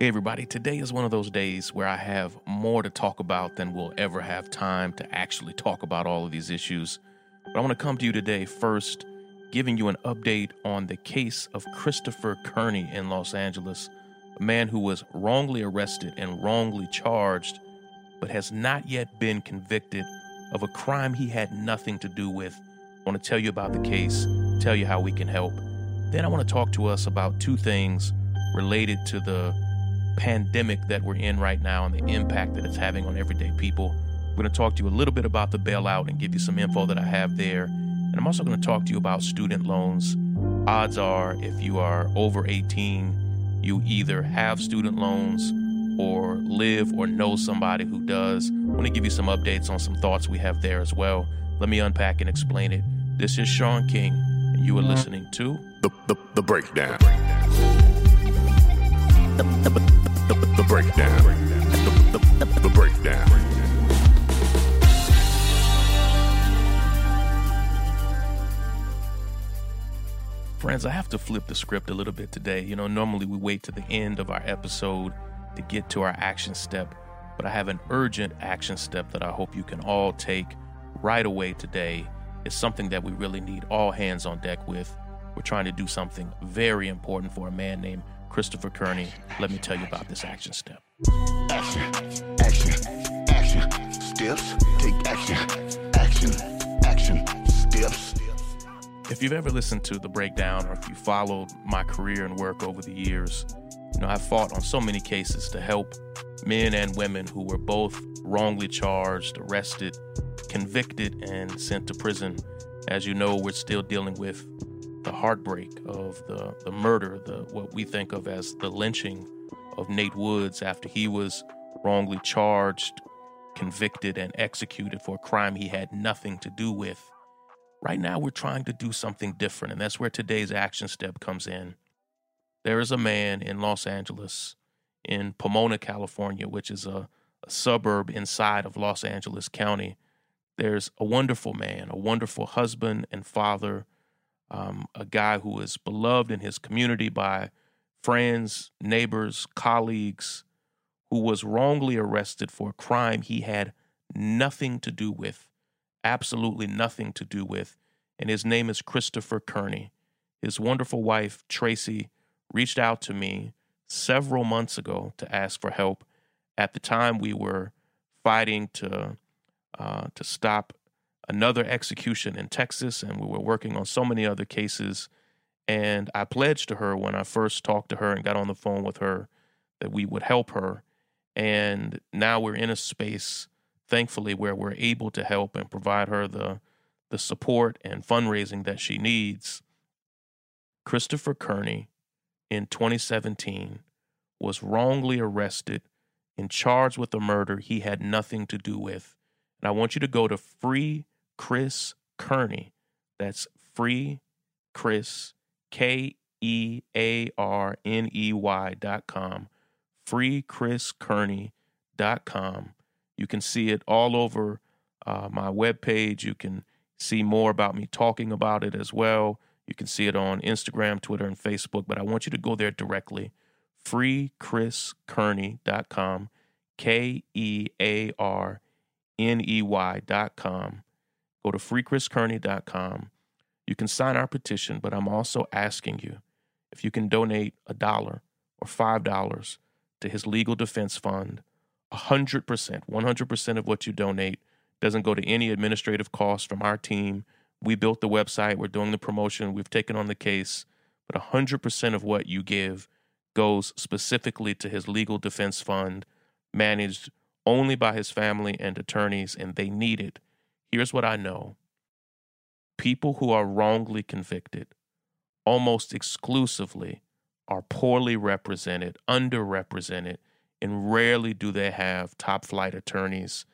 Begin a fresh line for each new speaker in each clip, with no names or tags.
Hey, everybody. Today is one of those days where I have more to talk about than we'll ever have time to actually talk about all of these issues. But I want to come to you today first, giving you an update on the case of Christopher Kearney in Los Angeles, a man who was wrongly arrested and wrongly charged, but has not yet been convicted of a crime he had nothing to do with. I want to tell you about the case, tell you how we can help. Then I want to talk to us about two things related to the pandemic that we're in right now and the impact that it's having on everyday people. We're going to talk to you a little bit about the bailout and give you some info that I have there. And I'm also going to talk to you about student loans. Odds are, if you are over 18, you either have student loans or live or know somebody who does. I want to give you some updates on some thoughts we have there as well. Let me unpack and explain it. This is Shaun King, and you are listening to
The, the, the breakdown. The, the, the, the, the breakdown. The, the, the, the breakdown.
Friends, I have to flip the script a little bit today. You know, normally we wait to the end of our episode to get to our action step, but I have an urgent action step that I hope you can all take right away today. It's something that we really need all hands on deck with. We're trying to do something very important for a man named Christopher Kearney. Let me tell you about this action step.
Action, action, action. Steps, take action. Action, action, steps.
If you've ever listened to the breakdown or if you followed my career and work over the years, you know, I've fought on so many cases to help men and women who were both wrongly charged, arrested, convicted, and sent to prison. As you know, we're still dealing with the heartbreak of the, the murder, the what we think of as the lynching of Nate Woods after he was wrongly charged, convicted, and executed for a crime he had nothing to do with. Right now, we're trying to do something different, and that's where today's action step comes in. There is a man in Los Angeles, in Pomona, California, which is a, a suburb inside of Los Angeles County. There's a wonderful man, a wonderful husband and father, um, a guy who is beloved in his community by friends, neighbors, colleagues, who was wrongly arrested for a crime he had nothing to do with, absolutely nothing to do with. And his name is Christopher Kearney. His wonderful wife, Tracy, reached out to me several months ago to ask for help. At the time, we were fighting to uh, to stop another execution in Texas, and we were working on so many other cases. And I pledged to her when I first talked to her and got on the phone with her that we would help her. And now we're in a space, thankfully, where we're able to help and provide her the the support and fundraising that she needs. Christopher Kearney in 2017 was wrongly arrested and charged with a murder he had nothing to do with. And I want you to go to free Chris Kearney. That's free Chris, K E A R N E Y dot com. FreeChrisKearney.com. You can see it all over uh, my webpage. You can see more about me talking about it as well. You can see it on Instagram, Twitter, and Facebook, but I want you to go there directly. FreeChrisKearney.com. K E A R N E Y.com. Go to FreeChrisKearney.com. You can sign our petition, but I'm also asking you if you can donate a dollar or $5 to his legal defense fund. 100%, 100% of what you donate doesn't go to any administrative costs from our team. We built the website, we're doing the promotion, we've taken on the case, but 100% of what you give goes specifically to his legal defense fund, managed only by his family and attorneys, and they need it. Here's what I know people who are wrongly convicted almost exclusively are poorly represented, underrepresented, and rarely do they have top flight attorneys.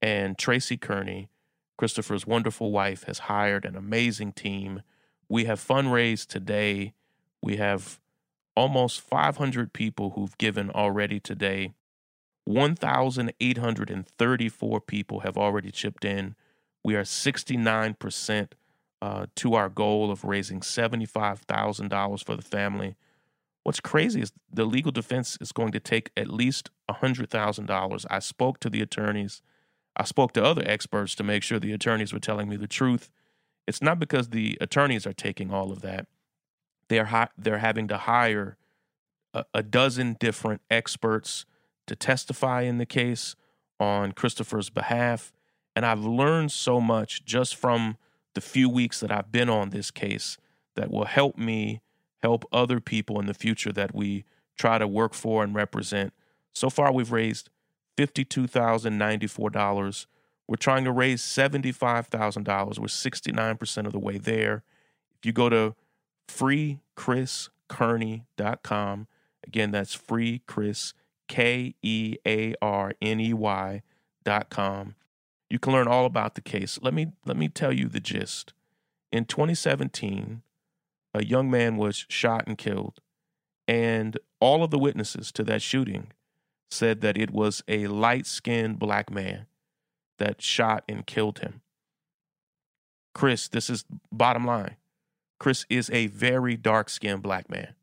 And Tracy Kearney, Christopher's wonderful wife, has hired an amazing team. We have fundraised today. We have almost 500 people who've given already today. 1,834 people have already chipped in. We are 69% uh, to our goal of raising $75,000 for the family. What's crazy is the legal defense is going to take at least $100,000. I spoke to the attorneys. I spoke to other experts to make sure the attorneys were telling me the truth. It's not because the attorneys are taking all of that. They're hi- they're having to hire a, a dozen different experts to testify in the case on Christopher's behalf. And I've learned so much just from the few weeks that I've been on this case that will help me help other people in the future that we try to work for and represent. So far, we've raised $52,094. We're trying to raise $75,000. We're 69% of the way there. If you go to freechriskearney.com, again, that's freechris, K E A R N E Y dot com. You can learn all about the case. Let me let me tell you the gist. In 2017, a young man was shot and killed, and all of the witnesses to that shooting said that it was a light-skinned black man that shot and killed him. Chris, this is bottom line. Chris is a very dark-skinned black man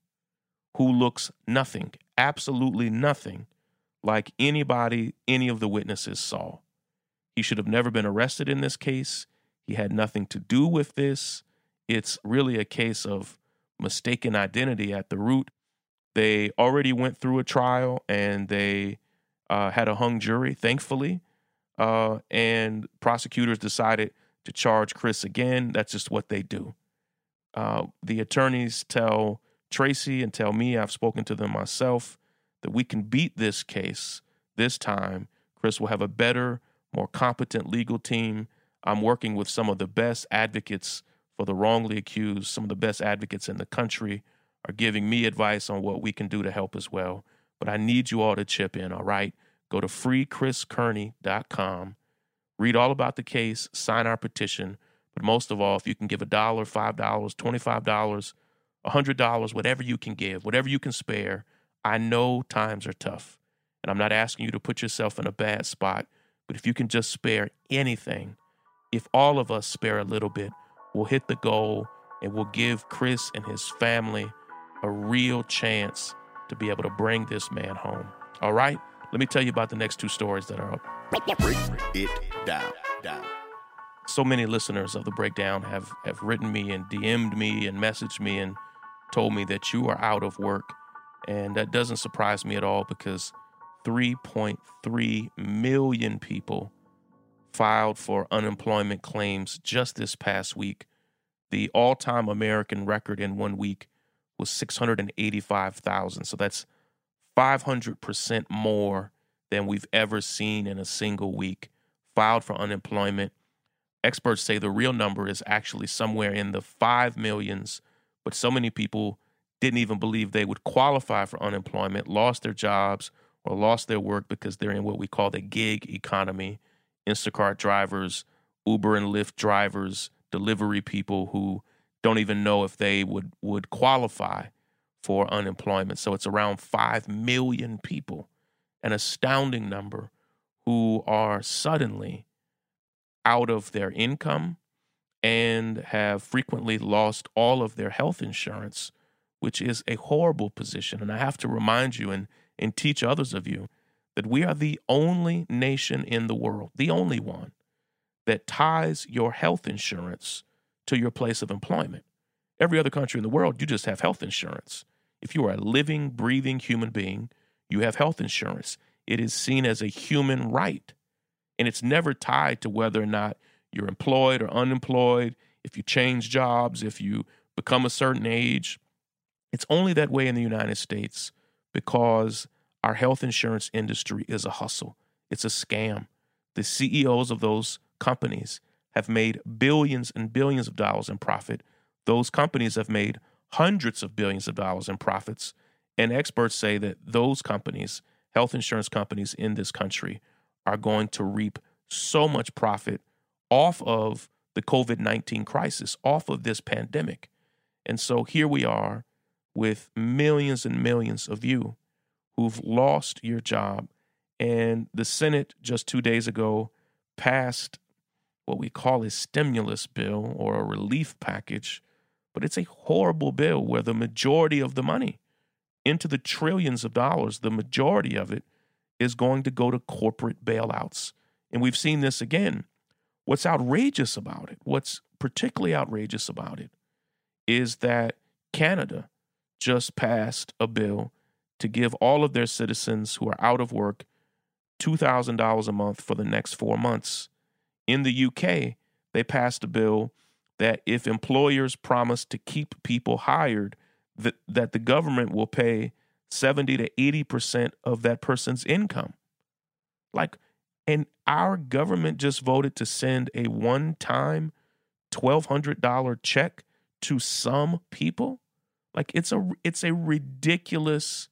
who looks nothing, absolutely nothing like anybody any of the witnesses saw. He should have never been arrested in this case. He had nothing to do with this. It's really a case of mistaken identity at the root. They already went through a trial and they uh, had a hung jury, thankfully. Uh, and prosecutors decided to charge Chris again. That's just what they do. Uh, the attorneys tell Tracy and tell me, I've spoken to them myself, that we can beat this case this time. Chris will have a better, more competent legal team. I'm working with some of the best advocates for the wrongly accused. Some of the best advocates in the country are giving me advice on what we can do to help as well. But I need you all to chip in, all right? Go to freechriskearney.com, read all about the case, sign our petition. But most of all, if you can give a dollar, $5, $25, a $100, whatever you can give, whatever you can spare. I know times are tough, and I'm not asking you to put yourself in a bad spot, but if you can just spare anything, if all of us spare a little bit, we'll hit the goal and we'll give Chris and his family a real chance to be able to bring this man home. All right? Let me tell you about the next two stories that are up.
Break it down, down
so many listeners of the breakdown have have written me and DM'd me and messaged me and told me that you are out of work. And that doesn't surprise me at all because 3.3 million people filed for unemployment claims just this past week. The all time American record in one week was 685,000. So that's 500% more than we've ever seen in a single week filed for unemployment. Experts say the real number is actually somewhere in the 5 millions but so many people didn't even believe they would qualify for unemployment, lost their jobs or lost their work because they're in what we call the gig economy. Instacart drivers, Uber and Lyft drivers, delivery people who don't even know if they would would qualify for unemployment. So it's around 5 million people, an astounding number who are suddenly out of their income, and have frequently lost all of their health insurance, which is a horrible position. And I have to remind you and, and teach others of you that we are the only nation in the world, the only one, that ties your health insurance to your place of employment. Every other country in the world, you just have health insurance. If you are a living, breathing human being, you have health insurance. It is seen as a human right. And it's never tied to whether or not you're employed or unemployed, if you change jobs, if you become a certain age. It's only that way in the United States because our health insurance industry is a hustle, it's a scam. The CEOs of those companies have made billions and billions of dollars in profit. Those companies have made hundreds of billions of dollars in profits. And experts say that those companies, health insurance companies in this country, are going to reap so much profit off of the COVID 19 crisis, off of this pandemic. And so here we are with millions and millions of you who've lost your job. And the Senate just two days ago passed what we call a stimulus bill or a relief package, but it's a horrible bill where the majority of the money, into the trillions of dollars, the majority of it is going to go to corporate bailouts. And we've seen this again. What's outrageous about it, what's particularly outrageous about it, is that Canada just passed a bill to give all of their citizens who are out of work $2,000 a month for the next four months. In the UK, they passed a bill that if employers promise to keep people hired, that, that the government will pay 70 to 80% of that person's income. Like, and our government just voted to send a one time $1,200 check to some people. Like, it's a, it's a ridiculous,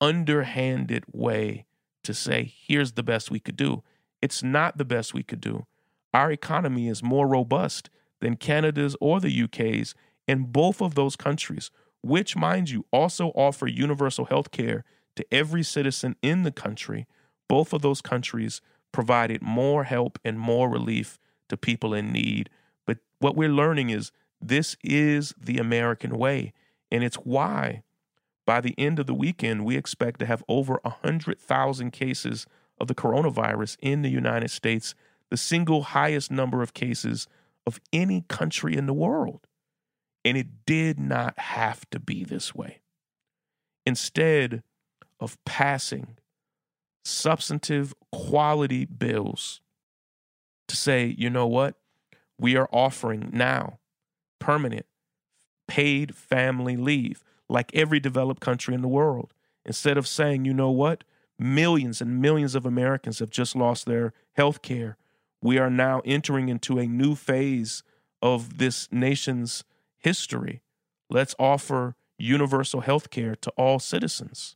underhanded way to say, here's the best we could do. It's not the best we could do. Our economy is more robust than Canada's or the UK's, and both of those countries, which, mind you, also offer universal health care to every citizen in the country, both of those countries provided more help and more relief to people in need. But what we're learning is this is the American way. And it's why by the end of the weekend, we expect to have over 100,000 cases of the coronavirus in the United States, the single highest number of cases of any country in the world. And it did not have to be this way. Instead of passing substantive quality bills to say, you know what, we are offering now permanent paid family leave like every developed country in the world. Instead of saying, you know what, Millions and millions of Americans have just lost their health care. We are now entering into a new phase of this nation's history. Let's offer universal health care to all citizens.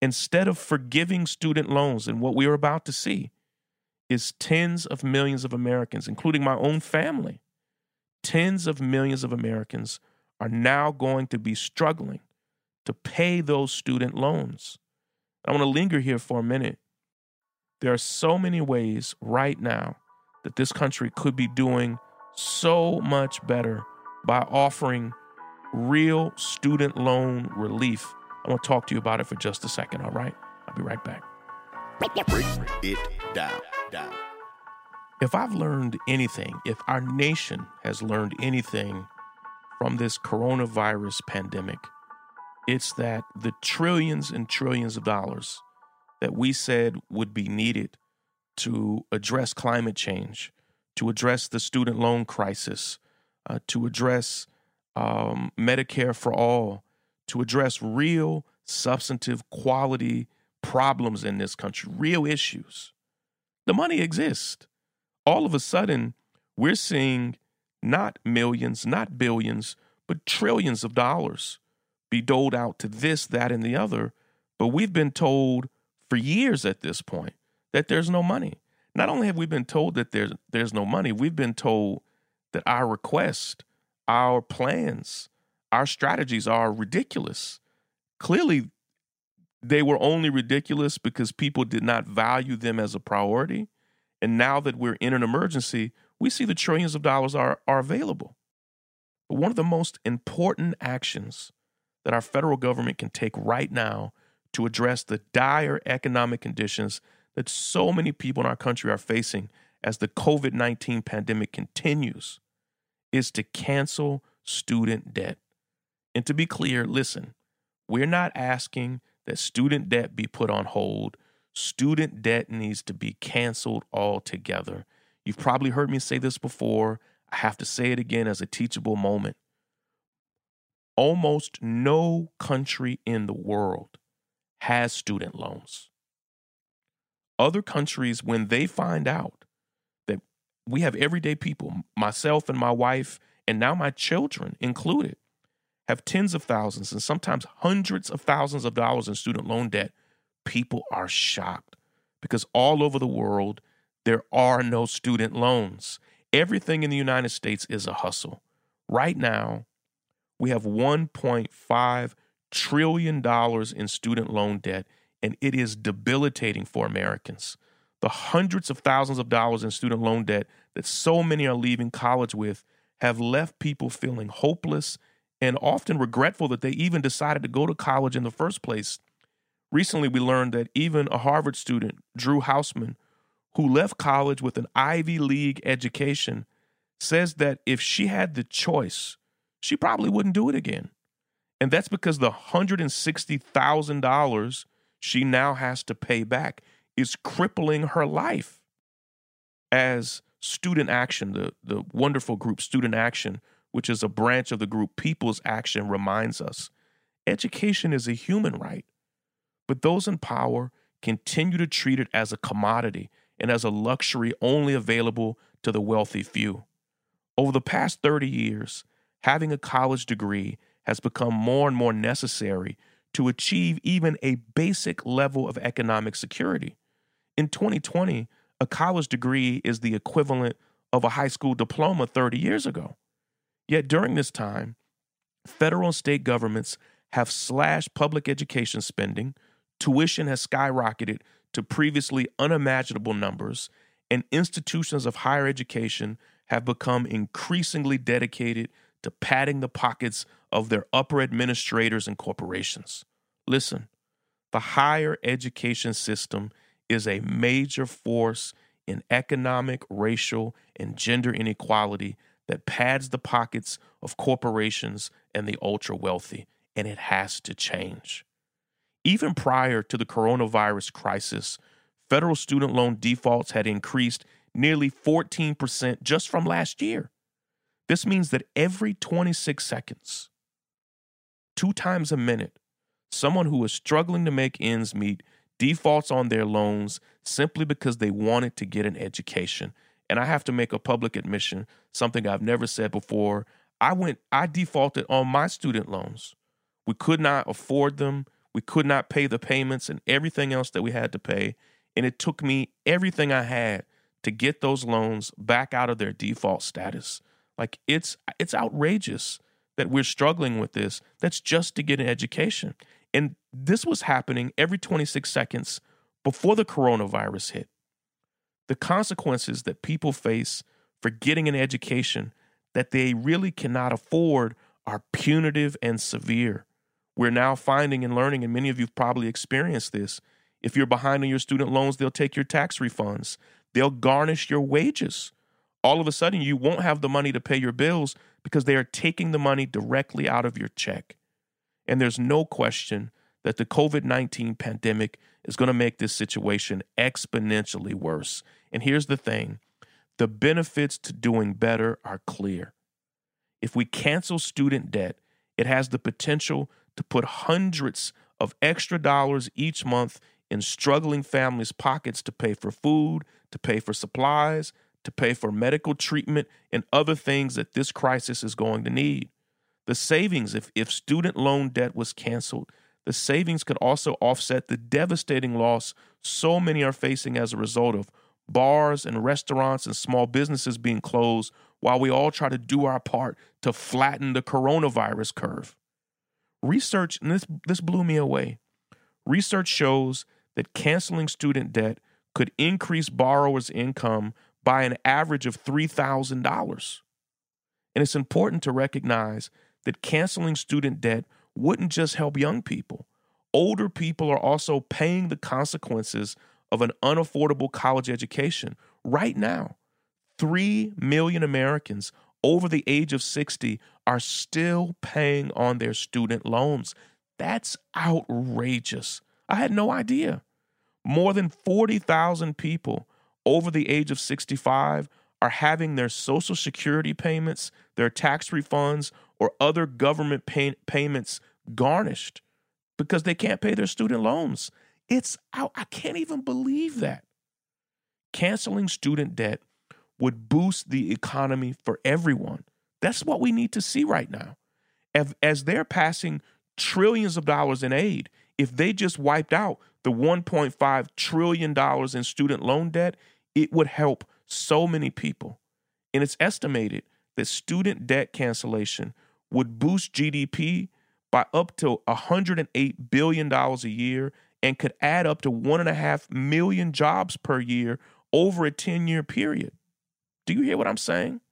Instead of forgiving student loans, and what we are about to see is tens of millions of Americans, including my own family, tens of millions of Americans are now going to be struggling to pay those student loans. I want to linger here for a minute. There are so many ways right now that this country could be doing so much better by offering real student loan relief. I want to talk to you about it for just a second, all right? I'll be right back.
Break it down, down.
If I've learned anything, if our nation has learned anything from this coronavirus pandemic, it's that the trillions and trillions of dollars that we said would be needed to address climate change, to address the student loan crisis, uh, to address um, Medicare for all, to address real substantive quality problems in this country, real issues. The money exists. All of a sudden, we're seeing not millions, not billions, but trillions of dollars be doled out to this, that, and the other. But we've been told for years at this point that there's no money. Not only have we been told that there's there's no money, we've been told that our request, our plans, our strategies are ridiculous. Clearly, they were only ridiculous because people did not value them as a priority. And now that we're in an emergency, we see the trillions of dollars are, are available. But one of the most important actions that our federal government can take right now to address the dire economic conditions that so many people in our country are facing as the COVID 19 pandemic continues is to cancel student debt. And to be clear, listen, we're not asking that student debt be put on hold. Student debt needs to be canceled altogether. You've probably heard me say this before. I have to say it again as a teachable moment. Almost no country in the world has student loans. Other countries, when they find out that we have everyday people, myself and my wife, and now my children included, have tens of thousands and sometimes hundreds of thousands of dollars in student loan debt, people are shocked because all over the world, there are no student loans. Everything in the United States is a hustle. Right now, we have $1.5 trillion in student loan debt, and it is debilitating for Americans. The hundreds of thousands of dollars in student loan debt that so many are leaving college with have left people feeling hopeless and often regretful that they even decided to go to college in the first place. Recently, we learned that even a Harvard student, Drew Hausman, who left college with an Ivy League education, says that if she had the choice, she probably wouldn't do it again. And that's because the $160,000 she now has to pay back is crippling her life. As Student Action, the, the wonderful group Student Action, which is a branch of the group People's Action, reminds us education is a human right. But those in power continue to treat it as a commodity and as a luxury only available to the wealthy few. Over the past 30 years, having a college degree has become more and more necessary to achieve even a basic level of economic security. In 2020, a college degree is the equivalent of a high school diploma 30 years ago. Yet during this time, federal and state governments have slashed public education spending, tuition has skyrocketed to previously unimaginable numbers, and institutions of higher education have become increasingly dedicated to padding the pockets of their upper administrators and corporations. Listen, the higher education system is a major force in economic, racial, and gender inequality that pads the pockets of corporations and the ultra wealthy, and it has to change. Even prior to the coronavirus crisis, federal student loan defaults had increased nearly 14% just from last year. This means that every 26 seconds, two times a minute, someone who is struggling to make ends meet defaults on their loans simply because they wanted to get an education and I have to make a public admission, something I've never said before. I went, I defaulted on my student loans. We could not afford them. We could not pay the payments and everything else that we had to pay. And it took me everything I had to get those loans back out of their default status. Like it's it's outrageous that we're struggling with this. That's just to get an education. And this was happening every 26 seconds before the coronavirus hit the consequences that people face for getting an education that they really cannot afford are punitive and severe. We're now finding and learning, and many of you have probably experienced this. If you're behind on your student loans, they'll take your tax refunds, they'll garnish your wages. All of a sudden, you won't have the money to pay your bills because they are taking the money directly out of your check. And there's no question that the COVID 19 pandemic is going to make this situation exponentially worse. And here's the thing the benefits to doing better are clear. If we cancel student debt, it has the potential to put hundreds of extra dollars each month in struggling families' pockets to pay for food, to pay for supplies, to pay for medical treatment, and other things that this crisis is going to need. The savings, if, if student loan debt was canceled, the savings could also offset the devastating loss so many are facing as a result of bars and restaurants and small businesses being closed while we all try to do our part to flatten the coronavirus curve. Research, and this, this blew me away. Research shows that canceling student debt could increase borrowers' income by an average of $3,000. And it's important to recognize that canceling student debt wouldn't just help young people. Older people are also paying the consequences of an unaffordable college education right now. 3 million Americans over the age of 60 are still paying on their student loans. That's outrageous. I had no idea. More than 40,000 people over the age of 65 are having their Social Security payments, their tax refunds, or other government pay- payments garnished because they can't pay their student loans. It's out. I can't even believe that. Canceling student debt would boost the economy for everyone. That's what we need to see right now. As, they're passing trillions of dollars in aid, if they just wiped out the $1.5 trillion in student loan debt, it would help so many people. And it's estimated that student debt cancellation would boost GDP by up to $108 billion a year and could add up to one and a half million jobs per year over a 10 year period. Do you hear what I'm saying?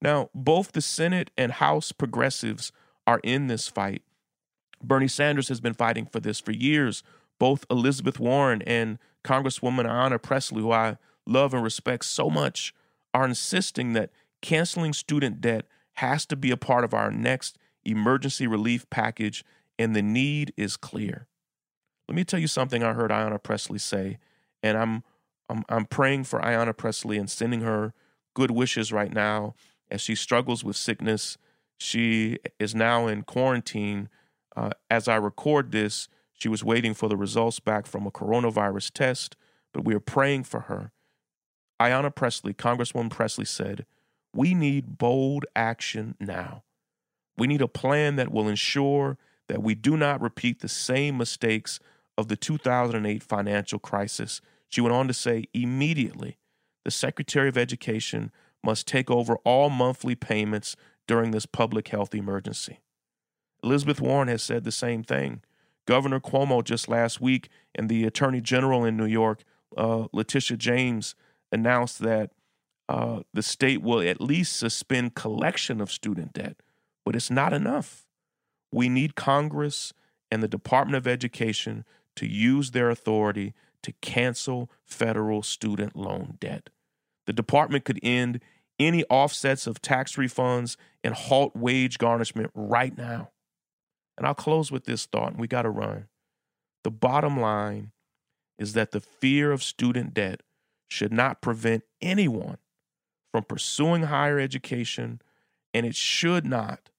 Now, both the Senate and House progressives are in this fight. Bernie Sanders has been fighting for this for years. Both Elizabeth Warren and Congresswoman Ayanna Pressley, who I love and respect so much, are insisting that canceling student debt has to be a part of our next emergency relief package, and the need is clear. Let me tell you something I heard Ayanna Pressley say, and I'm I'm, I'm praying for Ayanna Pressley and sending her good wishes right now as she struggles with sickness. She is now in quarantine. Uh, as I record this, she was waiting for the results back from a coronavirus test, but we are praying for her. Ayanna Pressley, Congresswoman Pressley said, We need bold action now. We need a plan that will ensure that we do not repeat the same mistakes of the 2008 financial crisis. She went on to say, immediately, the Secretary of Education must take over all monthly payments during this public health emergency. Elizabeth Warren has said the same thing. Governor Cuomo just last week and the Attorney General in New York, uh, Letitia James, announced that uh, the state will at least suspend collection of student debt, but it's not enough. We need Congress and the Department of Education to use their authority to cancel federal student loan debt. The department could end any offsets of tax refunds and halt wage garnishment right now. And I'll close with this thought, and we got to run. The bottom line is that the fear of student debt should not prevent anyone from pursuing higher education, and it should not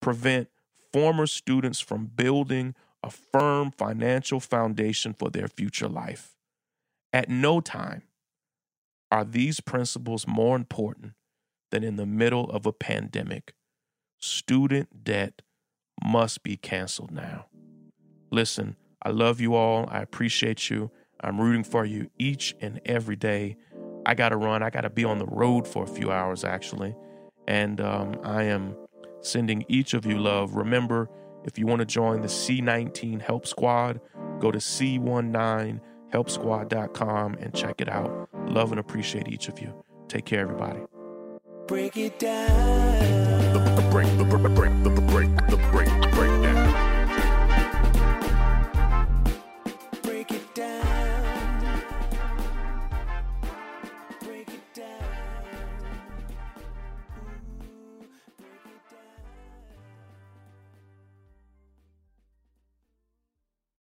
prevent former students from building a firm financial foundation for their future life. At no time are these principles more important than in the middle of a pandemic. Student debt must be canceled now. Listen, I love you all. I appreciate you. I'm rooting for you each and every day. I got to run. I got to be on the road for a few hours, actually. And um, I am sending each of you love. Remember, if you want to join the C19 Help Squad, go to C19helpsquad.com and check it out. Love and appreciate each of you. Take care, everybody.
Break it down.
The, the break, the break, the break, the break, the break.